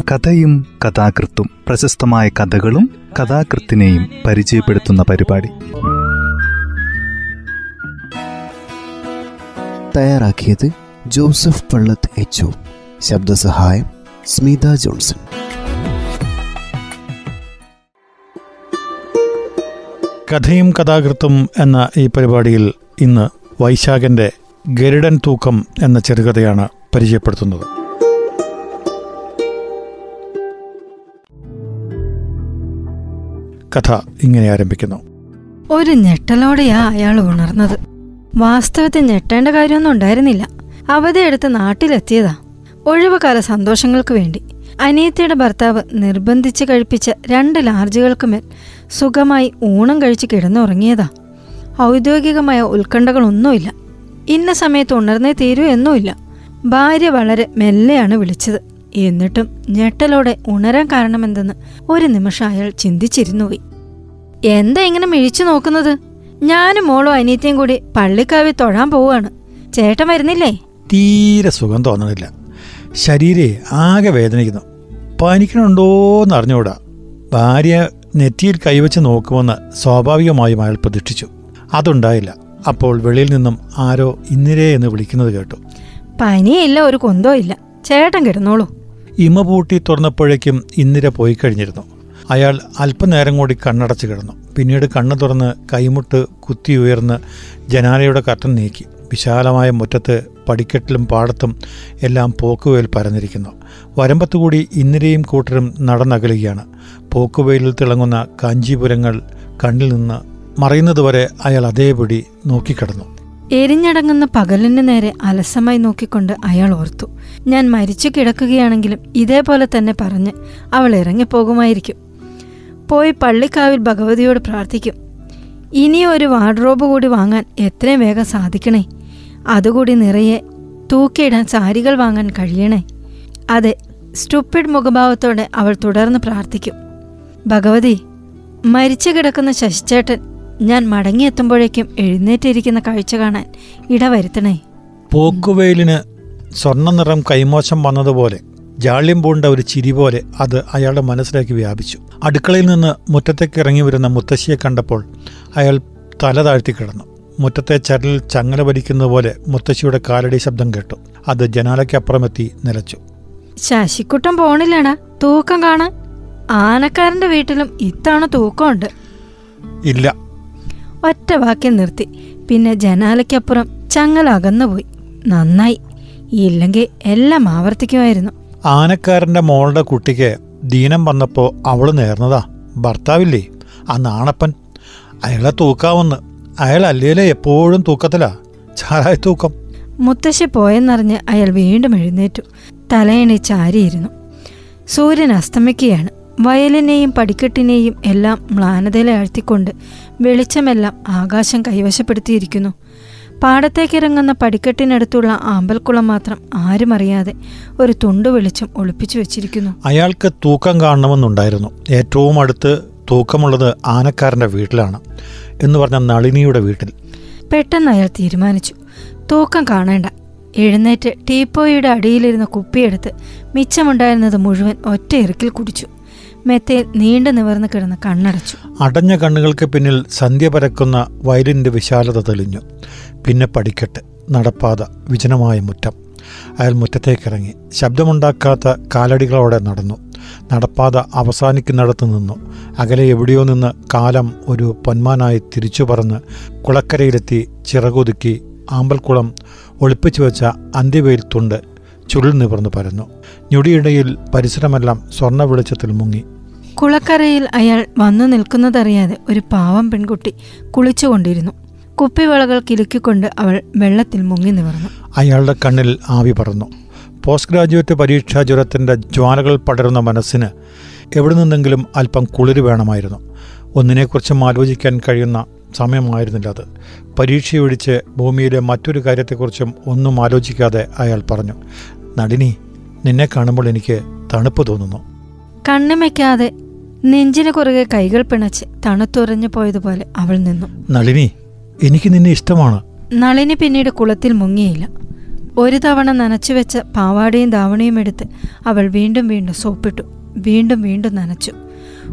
കഥയും കഥാകൃത്തും പ്രശസ്തമായ കഥകളും കഥാകൃത്തിനെയും പരിചയപ്പെടുത്തുന്ന പരിപാടി. തയ്യാറാക്കിയത് ജോസഫ് പള്ളത്ത് എച്ച് ശബ്ദസഹായം സ്മിത ജോൺസൺ. കഥയും കഥാകൃത്തും എന്ന ഈ പരിപാടിയിൽ ഇന്ന് വൈശാഖന്റെ ഗരുഡൻ തൂക്കം എന്ന ചെറുകഥയാണ് പരിചയപ്പെടുത്തുന്നത്. കഥ ഇങ്ങനെ ആരംഭിക്കുന്നു. ഒരു ഞെട്ടലോടെയാ അയാൾ ഉണർന്നത്. വാസ്തവത്തിൽ ഞെട്ടേണ്ട കാര്യമൊന്നും ഉണ്ടായിരുന്നില്ല. അവധിയെടുത്ത് നാട്ടിലെത്തിയതാ. ഒഴിവുകാല സന്തോഷങ്ങൾക്ക് വേണ്ടി. അനിയത്തിയുടെ ഭർത്താവ് നിർബന്ധിച്ച് കഴിപ്പിച്ച രണ്ട് ലാർജുകൾക്ക് മേൽ സുഖമായി ഊണം കഴിച്ച് കിടന്നുറങ്ങിയതാ. ഔദ്യോഗികമായ ഉത്കണ്ഠകളൊന്നുമില്ല. ഇന്ന സമയത്ത് ഉണർന്നേ തീരൂ എന്നുമില്ല. ഭാര്യ വളരെ മെല്ലെയാണ് വിളിച്ചത്. എന്നിട്ടും ഞെട്ടലോടെ ഉണരാൻ കാരണമെന്തെന്ന് ഒരു നിമിഷം അയാൾ ചിന്തിച്ചിരുന്നുപോയി എന്താ ഇങ്ങനെ മിഴിച്ചു നോക്കുന്നത്? ഞാനും മോളും അനിയത്തിയും കൂടി പള്ളിക്കാവി തൊഴാൻ പോവാണ് ചേട്ടൻ വരുന്നില്ലേ? തീരെ സുഖം തോന്നണില്ല. ശരീരേ ആകെ വേദനിക്കുന്നു. പനിക്കണുണ്ടോന്ന് അറിഞ്ഞുകൂടാ. ഭാര്യ നെറ്റിയിൽ കൈവച്ച് നോക്കുമെന്ന് സ്വാഭാവികമായും അയാൾ പ്രതീക്ഷിച്ചു. അതുണ്ടായില്ല. അപ്പോൾ വെളിയിൽ നിന്നും ആരോ ഇന്നിരേ എന്ന് വിളിക്കുന്നത് കേട്ടു. പനിയില്ല ഒരു കൊന്തോ ഇല്ല ചേട്ടൻ കിടന്നോളൂ. ഇമ പൂട്ടി തുറന്നപ്പോഴേക്കും ഇന്ദിര പോയി കഴിഞ്ഞിരുന്നു. അയാൾ അല്പനേരം കൂടി കണ്ണടച്ച് കിടന്നു. പിന്നീട് കണ്ണു തുറന്ന് കൈമുട്ട് കുത്തി ഉയർന്ന് ജനാലയുടെ കർട്ടൻ നീക്കി. വിശാലമായ മുറ്റത്ത് പടിക്കെട്ടിലും പാടത്തും എല്ലാം പോക്കുവെയിൽ പരന്നിരിക്കുന്നു. വരമ്പത്തുകൂടി ഇന്ദിരയും കൂട്ടരും നടന്നകലുകയാണ്. പോക്കുവെയിലിൽ തിളങ്ങുന്ന കാഞ്ചീപുരങ്ങൾ കണ്ണിൽ നിന്ന് മറയുന്നതുവരെ അയാൾ അതേപടി നോക്കിക്കിടന്നു. എരിഞ്ഞടങ്ങുന്ന പകലിന് നേരെ അലസമായി നോക്കിക്കൊണ്ട് അയാൾ ഓർത്തു. ഞാൻ മരിച്ചു കിടക്കുകയാണെങ്കിലും ഇതേപോലെ തന്നെ പറഞ്ഞ് അവൾ ഇറങ്ങിപ്പോകുമായിരിക്കും. പോയി പള്ളിക്കാവിൽ ഭഗവതിയോട് പ്രാർത്ഥിക്കും. ഇനിയും ഒരു വാർഡ്രോബ് കൂടി വാങ്ങാൻ എത്രയും വേഗം സാധിക്കണേ. അതുകൂടി നിറയെ തൂക്കിയിടാൻ സാരികൾ വാങ്ങാൻ കഴിയണേ. അതെ സ്റ്റുപ്പിഡ് മുഖഭാവത്തോടെ അവൾ തുടർന്ന് പ്രാർത്ഥിക്കും. ഭഗവതി മരിച്ചു കിടക്കുന്ന ശശിച്ചേട്ടൻ ഞാൻ മടങ്ങിയെത്തുമ്പോഴേക്കും എഴുന്നേറ്റിരിക്കുന്ന കാഴ്ച കാണാൻ ഇടവരുത്തണേ. പോക്കുവെയിലിന് സ്വർണ നിറം കൈമോശം വന്നതുപോലെ ജാള്യം പൂണ്ട ഒരു ചിരി പോലെ അത് അയാളുടെ മനസ്സിലേക്ക് വ്യാപിച്ചു. അടുക്കളയിൽ നിന്ന് മുറ്റത്തേക്ക് ഇറങ്ങി വരുന്ന മുത്തശ്ശിയെ കണ്ടപ്പോൾ അയാൾ തല താഴ്ത്തി കിടന്നു. മുറ്റത്തെ ചരലിൽ ചങ്ങല വലിക്കുന്ന പോലെ മുത്തശ്ശിയുടെ കാലടി ശബ്ദം കേട്ടു. അത് ജനാലയ്ക്കപ്പുറമെത്തി നിലച്ചു. ശശിക്കുട്ടം പോണില്ലടാ തൂക്കം കാണാൻ. ആനക്കാരന്റെ വീട്ടിലും ഇത്തവണ തൂക്കമുണ്ട്. ഇല്ല ഒറ്റ വാക്കിൽ നിർത്തി. പിന്നെ ജനാലയ്ക്കപ്പുറം ചങ്ങല അകന്നുപോയി നന്നായി. ഇല്ലെങ്കിൽ എല്ലാം ആവർത്തിക്കുമായിരുന്നു. ആനക്കാരന്റെ മോളുടെ കുട്ടിക്ക് ദീനം വന്നപ്പോ അവൾ നേർന്നതാ. ഭർത്താവില്ലേ? ആ നാണപ്പൻ. അയാളെ തൂക്കാവുന്ന. അയാൾ അല്ലേലെ എപ്പോഴും തൂക്കത്തിലാ. ചാരായ തൂക്കം. മുത്തശ്ശി പോയെന്നറിഞ്ഞ് അയാൾ വീണ്ടും എഴുന്നേറ്റു. തലയണി ചാരിയിരുന്നു. സൂര്യൻ അസ്തമിക്കുകയാണ്. വയലിനെയും പടിക്കെട്ടിനെയും എല്ലാം മ്ലാനതയിലെ ആഴ്ത്തിക്കൊണ്ട് വെളിച്ചമെല്ലാം ആകാശം കൈവശപ്പെടുത്തിയിരിക്കുന്നു. പാടത്തേക്കിറങ്ങുന്ന പടിക്കെട്ടിനടുത്തുള്ള ആമ്പൽക്കുളം മാത്രം ആരും അറിയാതെ ഒരു തുണ്ടു വെളിച്ചം ഒളിപ്പിച്ചു വെച്ചിരിക്കുന്നു. അയാൾക്ക് തൂക്കം കാണണമെന്നുണ്ടായിരുന്നു. ഏറ്റവും അടുത്ത് തൂക്കമുള്ളത് ആനക്കാരന്റെ വീട്ടിലാണ് എന്ന് പറഞ്ഞ നളിനിയുടെ വീട്ടിൽ. പെട്ടെന്ന് അയാൾ തീരുമാനിച്ചു. തൂക്കം കാണേണ്ട. എഴുന്നേറ്റ് ടീപ്പോയുടെ അടിയിലിരുന്ന കുപ്പിയെടുത്ത് മിച്ചമുണ്ടായിരുന്നത് മുഴുവൻ ഒറ്റ ഇറുക്കിൽ കുടിച്ചു. മെത്തയിൽ നീണ്ടു നിവർന്നു കിടന്ന് കണ്ണടച്ചു. അടഞ്ഞ കണ്ണുകൾക്ക് പിന്നിൽ സന്ധ്യ പരക്കുന്ന വയലിന്റെ വിശാലത തെളിഞ്ഞു. പിന്നെ പടിക്കെട്ട്. നടപ്പാത. വിജനമായ മുറ്റം. അയാൾ മുറ്റത്തേക്കിറങ്ങി. ശബ്ദമുണ്ടാക്കാത്ത കാലടികളോടെ നടന്നു. നടപ്പാത അവസാനിക്കുന്നിടത്ത് നിന്നു. അകലെ എവിടെയോ നിന്ന് കാലം ഒരു പൊന്മാനായി തിരിച്ചു പറന്ന് കുളക്കരയിലെത്തി ചിറകൊതുക്കി ആമ്പൽക്കുളം ഒളിപ്പിച്ചു വെച്ച അന്ത്യവെയിൽ തുണ്ട് ചുരുൾ നിവർന്നു പരന്നു. ഞൊടിയിടയിൽ പരിസരമെല്ലാം സ്വർണ വെളിച്ചത്തിൽ മുങ്ങി. കുളക്കരയിൽ അയാൾ വന്നു നിൽക്കുന്നതറിയാതെ ഒരു പാവം പെൺകുട്ടി കുളിച്ചുകൊണ്ടിരുന്നു. കുപ്പിവളകൾ കിലുക്കിക്കൊണ്ട് അവൾ വെള്ളത്തിൽ മുങ്ങി നിവർന്നു. അയാളുടെ കണ്ണിൽ ആവി പറന്നു. പോസ്റ്റ് ഗ്രാജുവേറ്റ് പരീക്ഷാ ജ്വരത്തിന്റെ ജ്വാലകൾ പടരുന്ന മനസ്സിന് എവിടെ നിന്നെങ്കിലും അല്പം കുളിര് വേണമായിരുന്നു. ഒന്നിനെക്കുറിച്ചും ആലോചിക്കാൻ കഴിയുന്ന സമയമായിരുന്നില്ല അത്. പരീക്ഷയൊഴിച്ച് ഭൂമിയിലെ മറ്റൊരു കാര്യത്തെക്കുറിച്ചും ഒന്നും ആലോചിക്കാതെ അയാൾ പറഞ്ഞു നടിനി നിന്നെ കാണുമ്പോൾ എനിക്ക് തണുപ്പ് തോന്നുന്നു. കണ്ണുമയ്ക്കാതെ നെഞ്ചിന് കുറുകെ കൈകൾ പിണച്ച് തണുത്തുറഞ്ഞു പോയതുപോലെ അവൾ നിന്നു. നളിനി എനിക്ക് നിന്നെ ഇഷ്ടമാണ്. നളിനി പിന്നീട് കുളത്തിൽ മുങ്ങിയില്ല. ഒരു തവണ നനച്ചു വെച്ച പാവാടയും ദാവണയും എടുത്ത് അവൾ വീണ്ടും വീണ്ടും സോപ്പിട്ടു. വീണ്ടും വീണ്ടും നനച്ചു.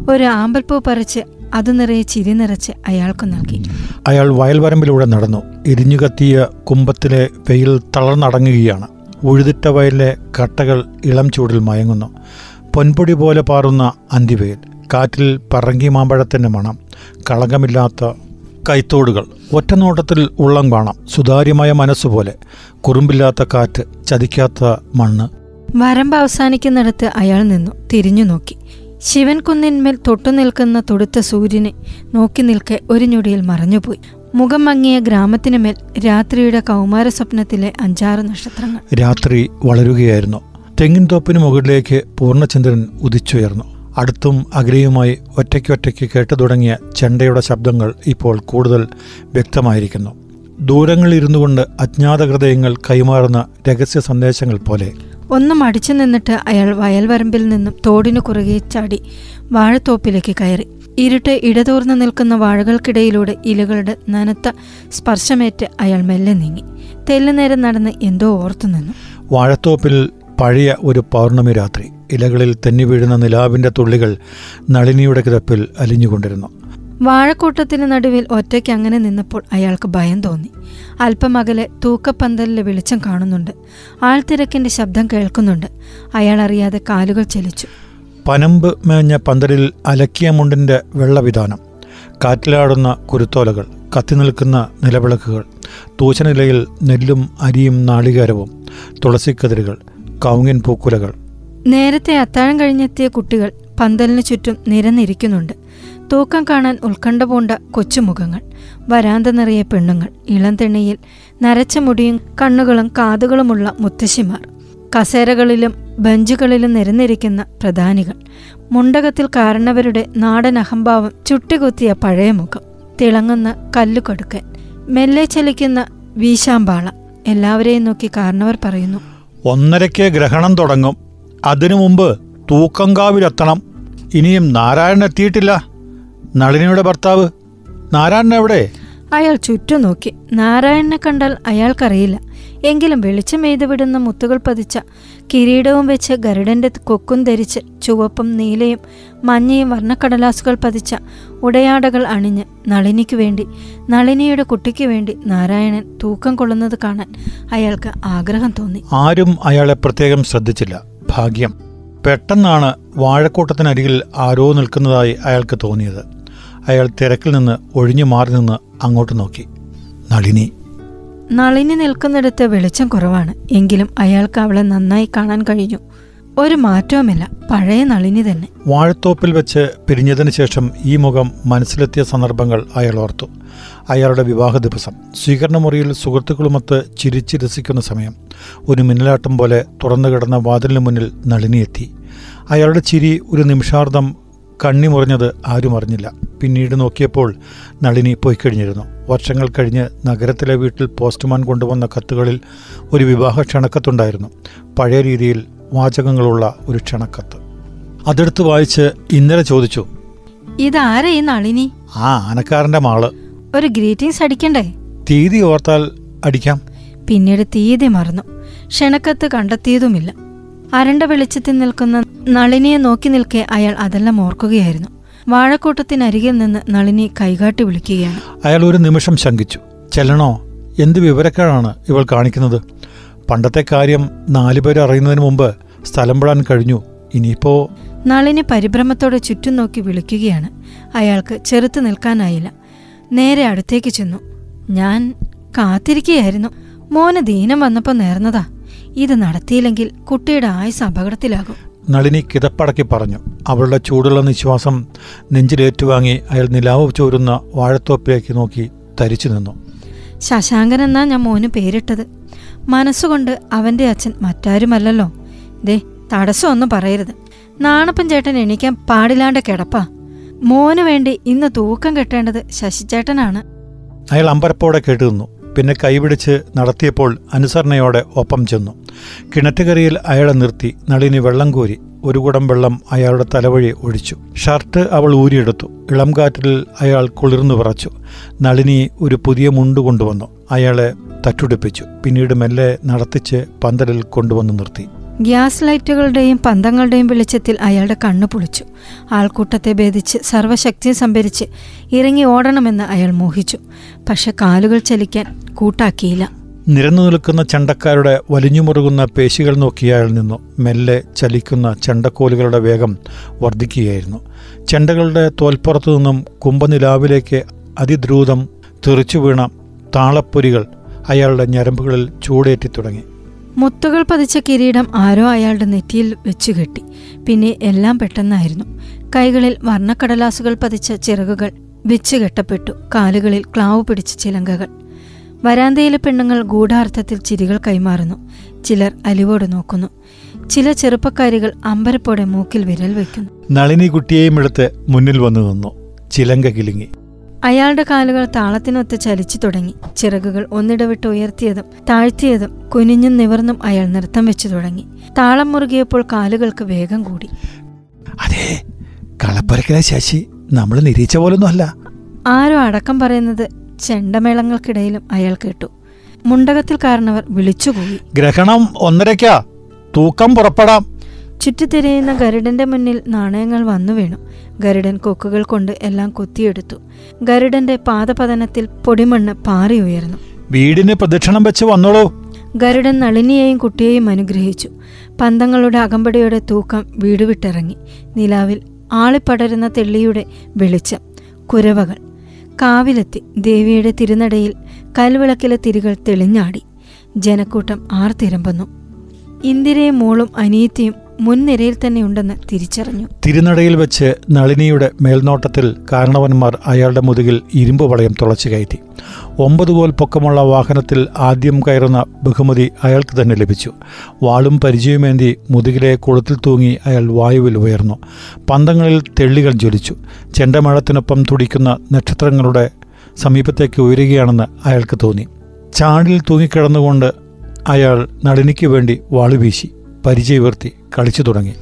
ഒരു ആമ്പൽപ്പൂ പറിച്ച് അത് നിറയെ ചിരി നിറച്ച് അയാൾക്ക് നൽകി. അയാൾ വയൽവരമ്പിലൂടെ നടന്നു. എരിഞ്ഞു കത്തിയ കുമ്പത്തിലെ വെയിൽ തളർന്നടങ്ങുകയാണ്. ഉഴുതിട്ട വയലിലെ കട്ടകൾ ഇളം ചൂടിൽ മയങ്ങുന്നു. പൊൻപൊടി പോലെ പാറുന്ന അന്തിവെയിൽ. കാറ്റിൽ പറങ്കി മാമ്പഴത്തിന്റെ മണം കളങ്കമില്ലാത്ത കൈത്തോടുകൾ ഒറ്റനോട്ടത്തിൽ ഉള്ളം കാണാം സുതാര്യമായ മനസ്സുപോലെ കുറുമ്പില്ലാത്ത കാറ്റ് ചതിക്കാത്ത മണ്ണ്. വരമ്പ് അവസാനിക്കുന്നിടത്ത് അയാൾ നിന്നു തിരിഞ്ഞു നോക്കി. ശിവൻ കുന്നിന്മേൽ തൊട്ടു നിൽക്കുന്ന തൊടുത്ത സൂര്യനെ നോക്കി നിൽക്കെ ഒരു ഞൊടിയിൽ മറഞ്ഞുപോയി. മുഖം മങ്ങിയ ഗ്രാമത്തിനുമേൽ രാത്രിയുടെ കൗമാര സ്വപ്നത്തിലെ അഞ്ചാറ് നക്ഷത്രങ്ങൾ. രാത്രി വളരുകയായിരുന്നു. തെങ്ങിൻ തോപ്പിന് മുകളിലേക്ക് പൂർണചന്ദ്രൻ ഉദിച്ചുയർന്നു. അടുത്തും അകലെയുമായി ഒറ്റയ്ക്കൊറ്റയ്ക്ക് കേട്ടു തുടങ്ങിയ ചെണ്ടയുടെ ശബ്ദങ്ങൾ ഇപ്പോൾ കൂടുതൽ വ്യക്തമായിരിക്കുന്നു. ദൂരങ്ങളിലിരുന്നു കൊണ്ട് അജ്ഞാത ഹൃദയങ്ങൾ കൈമാറുന്ന രഹസ്യ സന്ദേശങ്ങൾ പോലെ. ഒന്ന് മടിച്ചു നിന്നിട്ട് അയാൾ വയൽവരമ്പിൽ നിന്നും തോടിനു കുറുകെ ചാടി വാഴത്തോപ്പിലേക്ക് കയറി. ഇരുട്ട് ഇടതൂർന്നു നിൽക്കുന്ന വാഴകൾക്കിടയിലൂടെ ഇലകളുടെ നനത്ത സ്പർശമേറ്റ് അയാൾ മെല്ലെ നീങ്ങി. തെല്ലുനേരം നടന്ന് എന്തോ ഓർത്തു നിന്നു. വാഴത്തോപ്പിൽ പഴയ ഒരു പൗർണമി രാത്രി. ഇലകളിൽ തെന്നി വീഴുന്ന നിലാവിന്റെ തുള്ളികൾ നളിനിയുടെ കിതപ്പിൽ അലിഞ്ഞുകൊണ്ടിരുന്നു. വാഴക്കൂട്ടത്തിന് നടുവിൽ ഒറ്റയ്ക്ക് അങ്ങനെ നിന്നപ്പോൾ അയാൾക്ക് ഭയം തോന്നി. അല്പം അകലെ തൂക്കപ്പന്തലിലെ വെളിച്ചം കാണുന്നുണ്ട്. ആൾത്തിരക്കിന്റെ ശബ്ദം കേൾക്കുന്നുണ്ട്. അയാൾ അറിയാതെ കാലുകൾ ചലിച്ചു. പനമ്പ് മേഞ്ഞ പന്തലിൽ അലക്കിയ മുണ്ടിന്റെ വെള്ളവിധാനം കാറ്റിലാടുന്ന കുരുത്തോലകൾ കത്തിനിൽക്കുന്ന നിലവിളക്കുകൾ തൂശനിലയിൽ നെല്ലും അരിയും നാളികേരവും തുളസിക്കതിരുകൾ കൗങ്ങിൻ പൂക്കുലകൾ നേരത്തെ അത്താഴം കഴിഞ്ഞെത്തിയ കുട്ടികൾ പന്തലിന് ചുറ്റും നിരന്നിരിക്കുന്നുണ്ട്. തൂക്കം കാണാൻ ഉത്കണ്ഠ പൂണ്ട കൊച്ചുമുഖങ്ങൾ വരാന്ത നിറയെ പെണ്ണുങ്ങൾ ഇളം തെണിയിൽ നരച്ച മുടിയും കണ്ണുകളും കാതുകളുമുള്ള മുത്തശ്ശിമാർ കസേരകളിലും ബെഞ്ചുകളിലും നിരന്നിരിക്കുന്ന പ്രധാനികൾ മുണ്ടകത്തിൽ കാരണവരുടെ നാടൻ അഹംഭാവം ചുട്ടുകുത്തിയ പഴയ മുഖം തിളങ്ങുന്ന കല്ലുകൊടുക്കൻ മെല്ലെ ചലിക്കുന്ന വീശാമ്പാള എല്ലാവരെയും നോക്കി കാരണവർ പറയുന്നു ഒന്നരയ്ക്ക് ഗ്രഹണം തുടങ്ങും. അതിനു മുമ്പ് തൂക്കങ്കാവിലെത്തണം. ഇനിയും നാരായണൻ എത്തിയിട്ടില്ല. നളിനിയുടെ ഭർത്താവ് നാരായണൻ എവിടെ? അയാൾ ചുറ്റും നോക്കി. നാരായണനെ കണ്ടാൽ അയാൾക്കറിയില്ല. എങ്കിലും വെളിച്ചം എയ്തു വിടുന്ന മുത്തുകൾ പതിച്ച കിരീടവും വെച്ച് ഗരുഡന്റെ കൊക്കും ധരിച്ച് ചുവപ്പും നീലയും മഞ്ഞയും വർണക്കടലാസുകൾ പതിച്ച ഉടയാടകൾ അണിഞ്ഞ് നളിനിക്ക് വേണ്ടി നളിനിയുടെ കുട്ടിക്ക് വേണ്ടി നാരായണൻ തൂക്കം കൊള്ളുന്നത് കാണാൻ അയാൾക്ക് ആഗ്രഹം തോന്നി. ആരും അയാളെ പ്രത്യേകം ശ്രദ്ധിച്ചില്ല. ഭാഗ്യം. പെട്ടെന്നാണ് വാഴക്കൂട്ടത്തിനരികിൽ ആരോ നിൽക്കുന്നതായി അയാൾക്ക് തോന്നിയത്. അയാൾ തിരക്കിൽ നിന്ന് ഒഴിഞ്ഞു മാറി നിന്ന് അങ്ങോട്ട് നോക്കി. നളിനി. നളിനി നിൽക്കുന്നിടത്ത് വെളിച്ചം കുറവാണ്. എങ്കിലും അയാൾക്ക് അവളെ നന്നായി കാണാൻ കഴിഞ്ഞു. ഒരു മാറ്റവുമില്ല. പഴയ നളിനി തന്നെ. വാഴത്തോപ്പിൽ വെച്ച് പിരിഞ്ഞതിന് ശേഷം ഈ മുഖം മനസ്സിലെത്തിയ സന്ദർഭങ്ങൾ അയാൾ ഓർത്തു. അയാളുടെ വിവാഹ ദിവസം. സ്വീകരണമുറിയിൽ സുഹൃത്തുക്കളുമൊത്ത് ചിരിച്ച് രസിക്കുന്ന സമയം. ഒരു മിന്നലാട്ടം പോലെ തുറന്നു കിടന്ന വാതിലിന് മുന്നിൽ നളിനിയെത്തി. അയാളുടെ ചിരി ഒരു നിമിഷാർദ്ധം കണ്ണി മുറിഞ്ഞത് ആരും അറിഞ്ഞില്ല. പിന്നീട് നോക്കിയപ്പോൾ നളിനി പോയി കഴിഞ്ഞിരുന്നു. വർഷങ്ങൾ കഴിഞ്ഞ് നഗരത്തിലെ വീട്ടിൽ പോസ്റ്റ്മാൻ കൊണ്ടുവന്ന കത്തുകളിൽ ഒരു വിവാഹ ക്ഷണക്കത്തുണ്ടായിരുന്നു. പഴയ രീതിയിൽ വാചകങ്ങളുള്ള ഒരു ക്ഷണക്കത്ത്. അതെടുത്ത് വായിച്ച് ഇന്നലെ ചോദിച്ചു ഇതാരീ നളിനി? ആ ആനക്കാരന്റെ മാൾ. ഒരു ഗ്രീറ്റിംഗ്സ് അടിക്കണ്ടേ? തീയതി ഓർത്താൽ അടിക്കാം. പിന്നീട് തീയതി മറന്നു. ക്ഷണക്കത്ത് കണ്ടെത്തിയതുമില്ല. അരണ്ട വെളിച്ചത്തിൽ നിൽക്കുന്ന നളിനിയെ നോക്കി നിൽക്കെ അയാൾ അതെല്ലാം ഓർക്കുകയായിരുന്നു. വാഴക്കൂട്ടത്തിനരികിൽ നിന്ന് നളിനി കൈകാട്ടി വിളിക്കുകയാണ്. അയാൾ ഒരു നിമിഷം ശങ്കിച്ചു. ചെല്ലണോ? എന്ത് വിവരക്കേടാണ് ഇവൾ കാണിക്കുന്നത്? പണ്ടത്തെ കാര്യം നാലുപേർ അറിയുന്നതിന് മുമ്പ് സ്ഥലം വിടാൻ കഴിഞ്ഞു. ഇനിയിപ്പോ നളിനി പരിഭ്രമത്തോടെ ചുറ്റും നോക്കി വിളിക്കുകയാണ്. അയാൾക്ക് ചെറുത്ത് നിൽക്കാനായില്ല. നേരെ അടുത്തേക്ക് ചെന്നു. ഞാൻ കാത്തിരിക്കുകയായിരുന്നു. മോന് ദീനം വന്നപ്പോ നേർന്നതാ. ഇത് നടത്തിയില്ലെങ്കിൽ കുട്ടിയുടെ ആയുസ് അപകടത്തിലാകും. നളിനി കിതപ്പടക്കി പറഞ്ഞു. അവളുടെ ചൂടുള്ള നിശ്വാസം നെഞ്ചിലേറ്റുവാങ്ങി അയാൾ നിലാവ് ചോരുന്ന വാഴത്തോപ്പിലേക്ക് നോക്കി തരിച്ചു നിന്നു. ശശാങ്കൻ എന്നാ ഞാൻ മോന് പേരിട്ടത്. മനസ്സുകൊണ്ട് അവന്റെ അച്ഛൻ മറ്റാരുമല്ലല്ലോ. ദേ തടസ്സമൊന്നും പറയരുത്. നാണപ്പൻ ചേട്ടൻ എണീക്കാൻ പാടില്ലാണ്ട് കിടപ്പാ. മോന് വേണ്ടി ഇന്ന് തൂക്കം കെട്ടേണ്ടത് ശശിചേട്ടനാണ് അയാൾ അമ്പരപ്പോടെ കേട്ടു നിന്നു പിന്നെ കൈപിടിച്ച് നടത്തിയപ്പോൾ അനുസരണയോടെ ഒപ്പം ചെന്നു. കിണറ്റുകരയിൽ അയാളെ നിർത്തി. നളിനി വെള്ളം കോരി. ഒരു കുടം വെള്ളം അയാളുടെ തലവഴി ഒഴിച്ചു. ഷർട്ട് അവൾ ഊരിയെടുത്തു. ഇളം കാറ്റിൽ അയാൾ കുളിർന്നു പറച്ചു നളിനി ഒരു പുതിയ മുണ്ട് കൊണ്ടുവന്നു. അയാളെ തട്ടുടിപ്പിച്ചു. പിന്നീട് മെല്ലെ നടത്തിച്ച് പന്തലിൽ കൊണ്ടുവന്ന് നിർത്തി. ഗ്യാസ് ലൈറ്റുകളുടെയും പന്തങ്ങളുടെയും വെളിച്ചത്തിൽ അയാളുടെ കണ്ണു പൊളിച്ചു. ആൾക്കൂട്ടത്തെ ഭേദിച്ച് സർവശക്തിയും സംഭരിച്ച് ഇറങ്ങി ഓടണമെന്ന് അയാൾ മോഹിച്ചു. പക്ഷെ കാലുകൾ ചലിക്കാൻ കൂട്ടാക്കിയില്ല. നിരന്നു നിൽക്കുന്ന ചെണ്ടക്കാരുടെ വലിഞ്ഞുമുറുകുന്ന പേശികൾ നോക്കി അയാൾ നിന്നു. മെല്ലെ ചലിക്കുന്ന ചെണ്ടക്കോലുകളുടെ വേഗം വർദ്ധിക്കുകയായിരുന്നു. ചെണ്ടകളുടെ തോൽപ്പുറത്തു നിന്നും കുംഭനിലാവിലേക്ക് അതിദ്രൂതം തെറിച്ചു വീണ താളപ്പൊരികൾ അയാളുടെ ഞരമ്പുകളിൽ ചൂടേറ്റി തുടങ്ങി മുത്തുകൾ പതിച്ച കിരീടം ആരോ അയാളുടെ നെറ്റിയിൽ വെച്ചു കെട്ടി. പിന്നെ എല്ലാം പെട്ടെന്നായിരുന്നു. കൈകളിൽ വർണക്കടലാസുകൾ പതിച്ച ചിറകുകൾ വെച്ചു കെട്ടപ്പെട്ടു. കാലുകളിൽ ക്ലാവ് പിടിച്ച ചിലങ്കകൾ. വരാന്തയിലെ പെണ്ണുങ്ങൾ ഗൂഢാർത്ഥത്തിൽ ചിരികൾ കൈമാറുന്നു. ചിലർ അലിവോട് നോക്കുന്നു. ചില ചെറുപ്പക്കാരികൾ അമ്പരപ്പോടെ മൂക്കിൽ വിരൽ വയ്ക്കുന്നു. നളിനി കുട്ടിയെയും എടുത്ത് മുന്നിൽ വന്നു നിന്നു. ചിലങ്ക കിലുങ്ങി. അയാളുടെ കാലുകൾ താളത്തിനൊത്ത് ചലിച്ചു തുടങ്ങി. ചിറകുകൾ ഒന്നിടവിട്ട് ഉയർത്തിയതും താഴ്ത്തിയതും കുനിഞ്ഞും നിവർന്നും അയാൾ നൃത്തം വെച്ചു തുടങ്ങി. താളം മുറുകിയപ്പോൾ കാലുകൾക്ക് വേഗം കൂടി. അതെ കളപ്പരക്കിലെ ശശി നമ്മൾ നിരീച്ച പോലൊന്നും അല്ല ആരോ അടക്കം പറയുന്നത് ചെണ്ടമേളങ്ങൾക്കിടയിലും അയാൾ കേട്ടു. മുണ്ടകത്തിൽ കാരണവർ വിളിച്ചുകൂടി ഗ്രഹണം ഒന്നരയ്ക്കാ. തൂക്കം പുറപ്പെടാം. ചുറ്റിത്തിരിയുന്ന ഗരുഡന്റെ മുന്നിൽ നാണയങ്ങൾ വന്നു വീണു. ഗരുഡൻ കൊക്കുകൾ കൊണ്ട് എല്ലാം കൊത്തിയെടുത്തു. ഗരുഡന്റെ പാദപതനത്തിൽ പൊടിമണ്ണ് പാറി ഉയർന്നു. വീടിന് പ്രദക്ഷിണം വെച്ച് വന്നോളൂ. ഗരുഡൻ നളിനിയെയും കുട്ടിയെയും അനുഗ്രഹിച്ചു. പന്തങ്ങളുടെ അകമ്പടിയുടെ തൂക്കം വീട് വിട്ടിറങ്ങി. നിലാവിൽ ആളിപ്പടരുന്ന തെള്ളിയുടെ വെളിച്ചം കുരവകൾ. കാവിലെത്തി ദേവിയുടെ തിരുനടയിൽ കൽവിളക്കിലെ തിരികൾ തെളിഞ്ഞാടി. ജനക്കൂട്ടം ആർത്തിരമ്പുന്നു. ഇന്ദിരയും മോളും അനിയത്തിയും മുൻനിരയിൽ തന്നെ ഉണ്ടെന്ന് തിരിച്ചറിഞ്ഞു. തിരുനടയിൽ വെച്ച് നളിനിയുടെ മേൽനോട്ടത്തിൽ കാരണവന്മാർ അയാളുടെ മുതുകിൽ ഇരുമ്പ് വളയം തുളച്ചു കയറ്റി. ഒമ്പത് പോൽ പൊക്കമുള്ള വാഹനത്തിൽ ആദ്യം കയറുന്ന ബഹുമതി അയാൾക്ക് തന്നെ ലഭിച്ചു. വാളും പരിചയമേന്തി മുതുകിലെ കുളത്തിൽ തൂങ്ങി അയാൾ വായുവിൽ ഉയർന്നു. പന്തങ്ങളിൽ തെള്ളികൾ ജ്വലിച്ചു. ചെണ്ടമഴത്തിനൊപ്പം തുടിക്കുന്ന നക്ഷത്രങ്ങളുടെ സമീപത്തേക്ക് ഉയരുകയാണെന്ന് അയാൾക്ക് തോന്നി. ചാടിൽ തൂങ്ങിക്കിടന്നുകൊണ്ട് അയാൾ നളിനിക്ക് വേണ്ടി വാളുവീശി പരിചയവർത്തി കളിച്ചു തുടങ്ങി.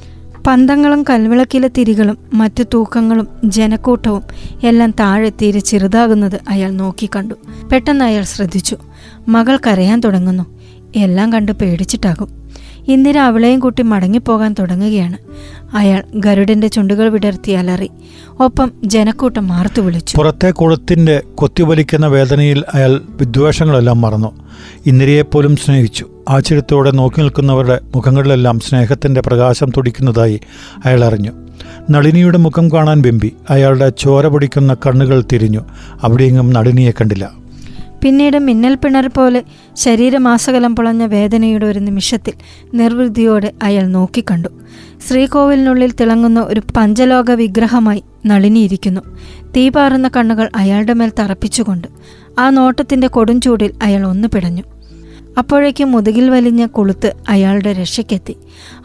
പന്തങ്ങളും കൽവിളക്കിലെ തിരികളും മറ്റു തൂക്കങ്ങളും ജനക്കൂട്ടവും എല്ലാം താഴെ തീരെ ചെറുതാകുന്നത് അയാൾ നോക്കിക്കണ്ടു. പെട്ടെന്ന് അയാൾ ശ്രദ്ധിച്ചു. മകൾ കരയാൻ തുടങ്ങുന്നു. എല്ലാം കണ്ട് പേടിച്ചിട്ടാകും. ഇന്ദിര അവളെയും കൂട്ടി മടങ്ങിപ്പോകാൻ തുടങ്ങുകയാണ്. അയാൾ ഗരുഡന്റെ ചുണ്ടുകൾ വിടർത്തി അലറി. ഒപ്പം ജനക്കൂട്ടം മാർത്തു വിളിച്ചു. പുറത്തെ കുളത്തിന്റെ കൊത്തിവലിക്കുന്ന വേദനയിൽ അയാൾ വിദ്വേഷങ്ങളെല്ലാം മറന്നു. ഇന്ദിരയെപ്പോലും സ്നേഹിച്ചു. ആശ്ചര്യത്തോടെ നോക്കി നിൽക്കുന്നവരുടെ മുഖങ്ങളിലെല്ലാം സ്നേഹത്തിന്റെ പ്രകാശം തുടിക്കുന്നതായി അയാൾ അറിഞ്ഞു. നളിനിയുടെ മുഖം കാണാൻ ബിംബി അയാളുടെ ചോര പൊടിക്കുന്ന കണ്ണുകൾ തിരിഞ്ഞു. അവിടെയെങ്ങും നളിനിയെ കണ്ടില്ല. പിന്നീട് മിന്നൽ പിണർ പോലെ ശരീരമാസകലം പൊളഞ്ഞ വേദനയുടെ ഒരു നിമിഷത്തിൽ നിർവൃതിയോടെ അയാൾ നോക്കിക്കണ്ടു. ശ്രീകോവിലിനുള്ളിൽ തിളങ്ങുന്ന ഒരു പഞ്ചലോക വിഗ്രഹമായി നളിനിയിരിക്കുന്നു. തീപാറുന്ന കണ്ണുകൾ അയാളുടെ മേൽ തറപ്പിച്ചുകൊണ്ട് ആ നോട്ടത്തിന്റെ കൊടുംചൂടിൽ അയാൾ ഒന്ന് പിടഞ്ഞു. അപ്പോഴേക്കും മുതുകിൽ വലിഞ്ഞ കൊളുത്ത് അയാളുടെ രക്ഷയ്ക്കെത്തി.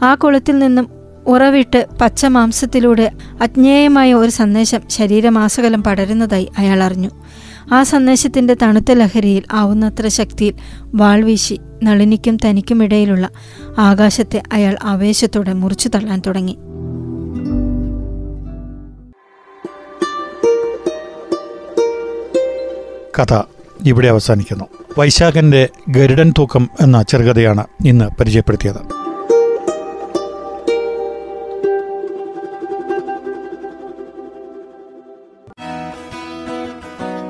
ആ കൊളുത്തിൽ നിന്നും ഉറവിട്ട് പച്ച മാംസത്തിലൂടെ അജ്ഞേയമായ ഒരു സന്ദേശം ശരീരമാസകലം പടരുന്നതായി അയാൾ അറിഞ്ഞു. ആ സന്ദേശത്തിന്റെ തണുത്ത ലഹരിയിൽ ആവുന്നത്ര ശക്തിയിൽ വാൾവീശി നളിനിക്കും തനിക്കുമിടയിലുള്ള ആകാശത്തെ അയാൾ ആവേശത്തോടെ മുറിച്ചു തള്ളാൻ തുടങ്ങി. കഥ ഇവിടെ അവസാനിക്കുന്നു. വൈശാഖന്റെ ഗരുഡൻ തൂക്കം എന്ന ചെറുകഥയാണ് ഇന്ന് പരിചയപ്പെടുത്തിയത്.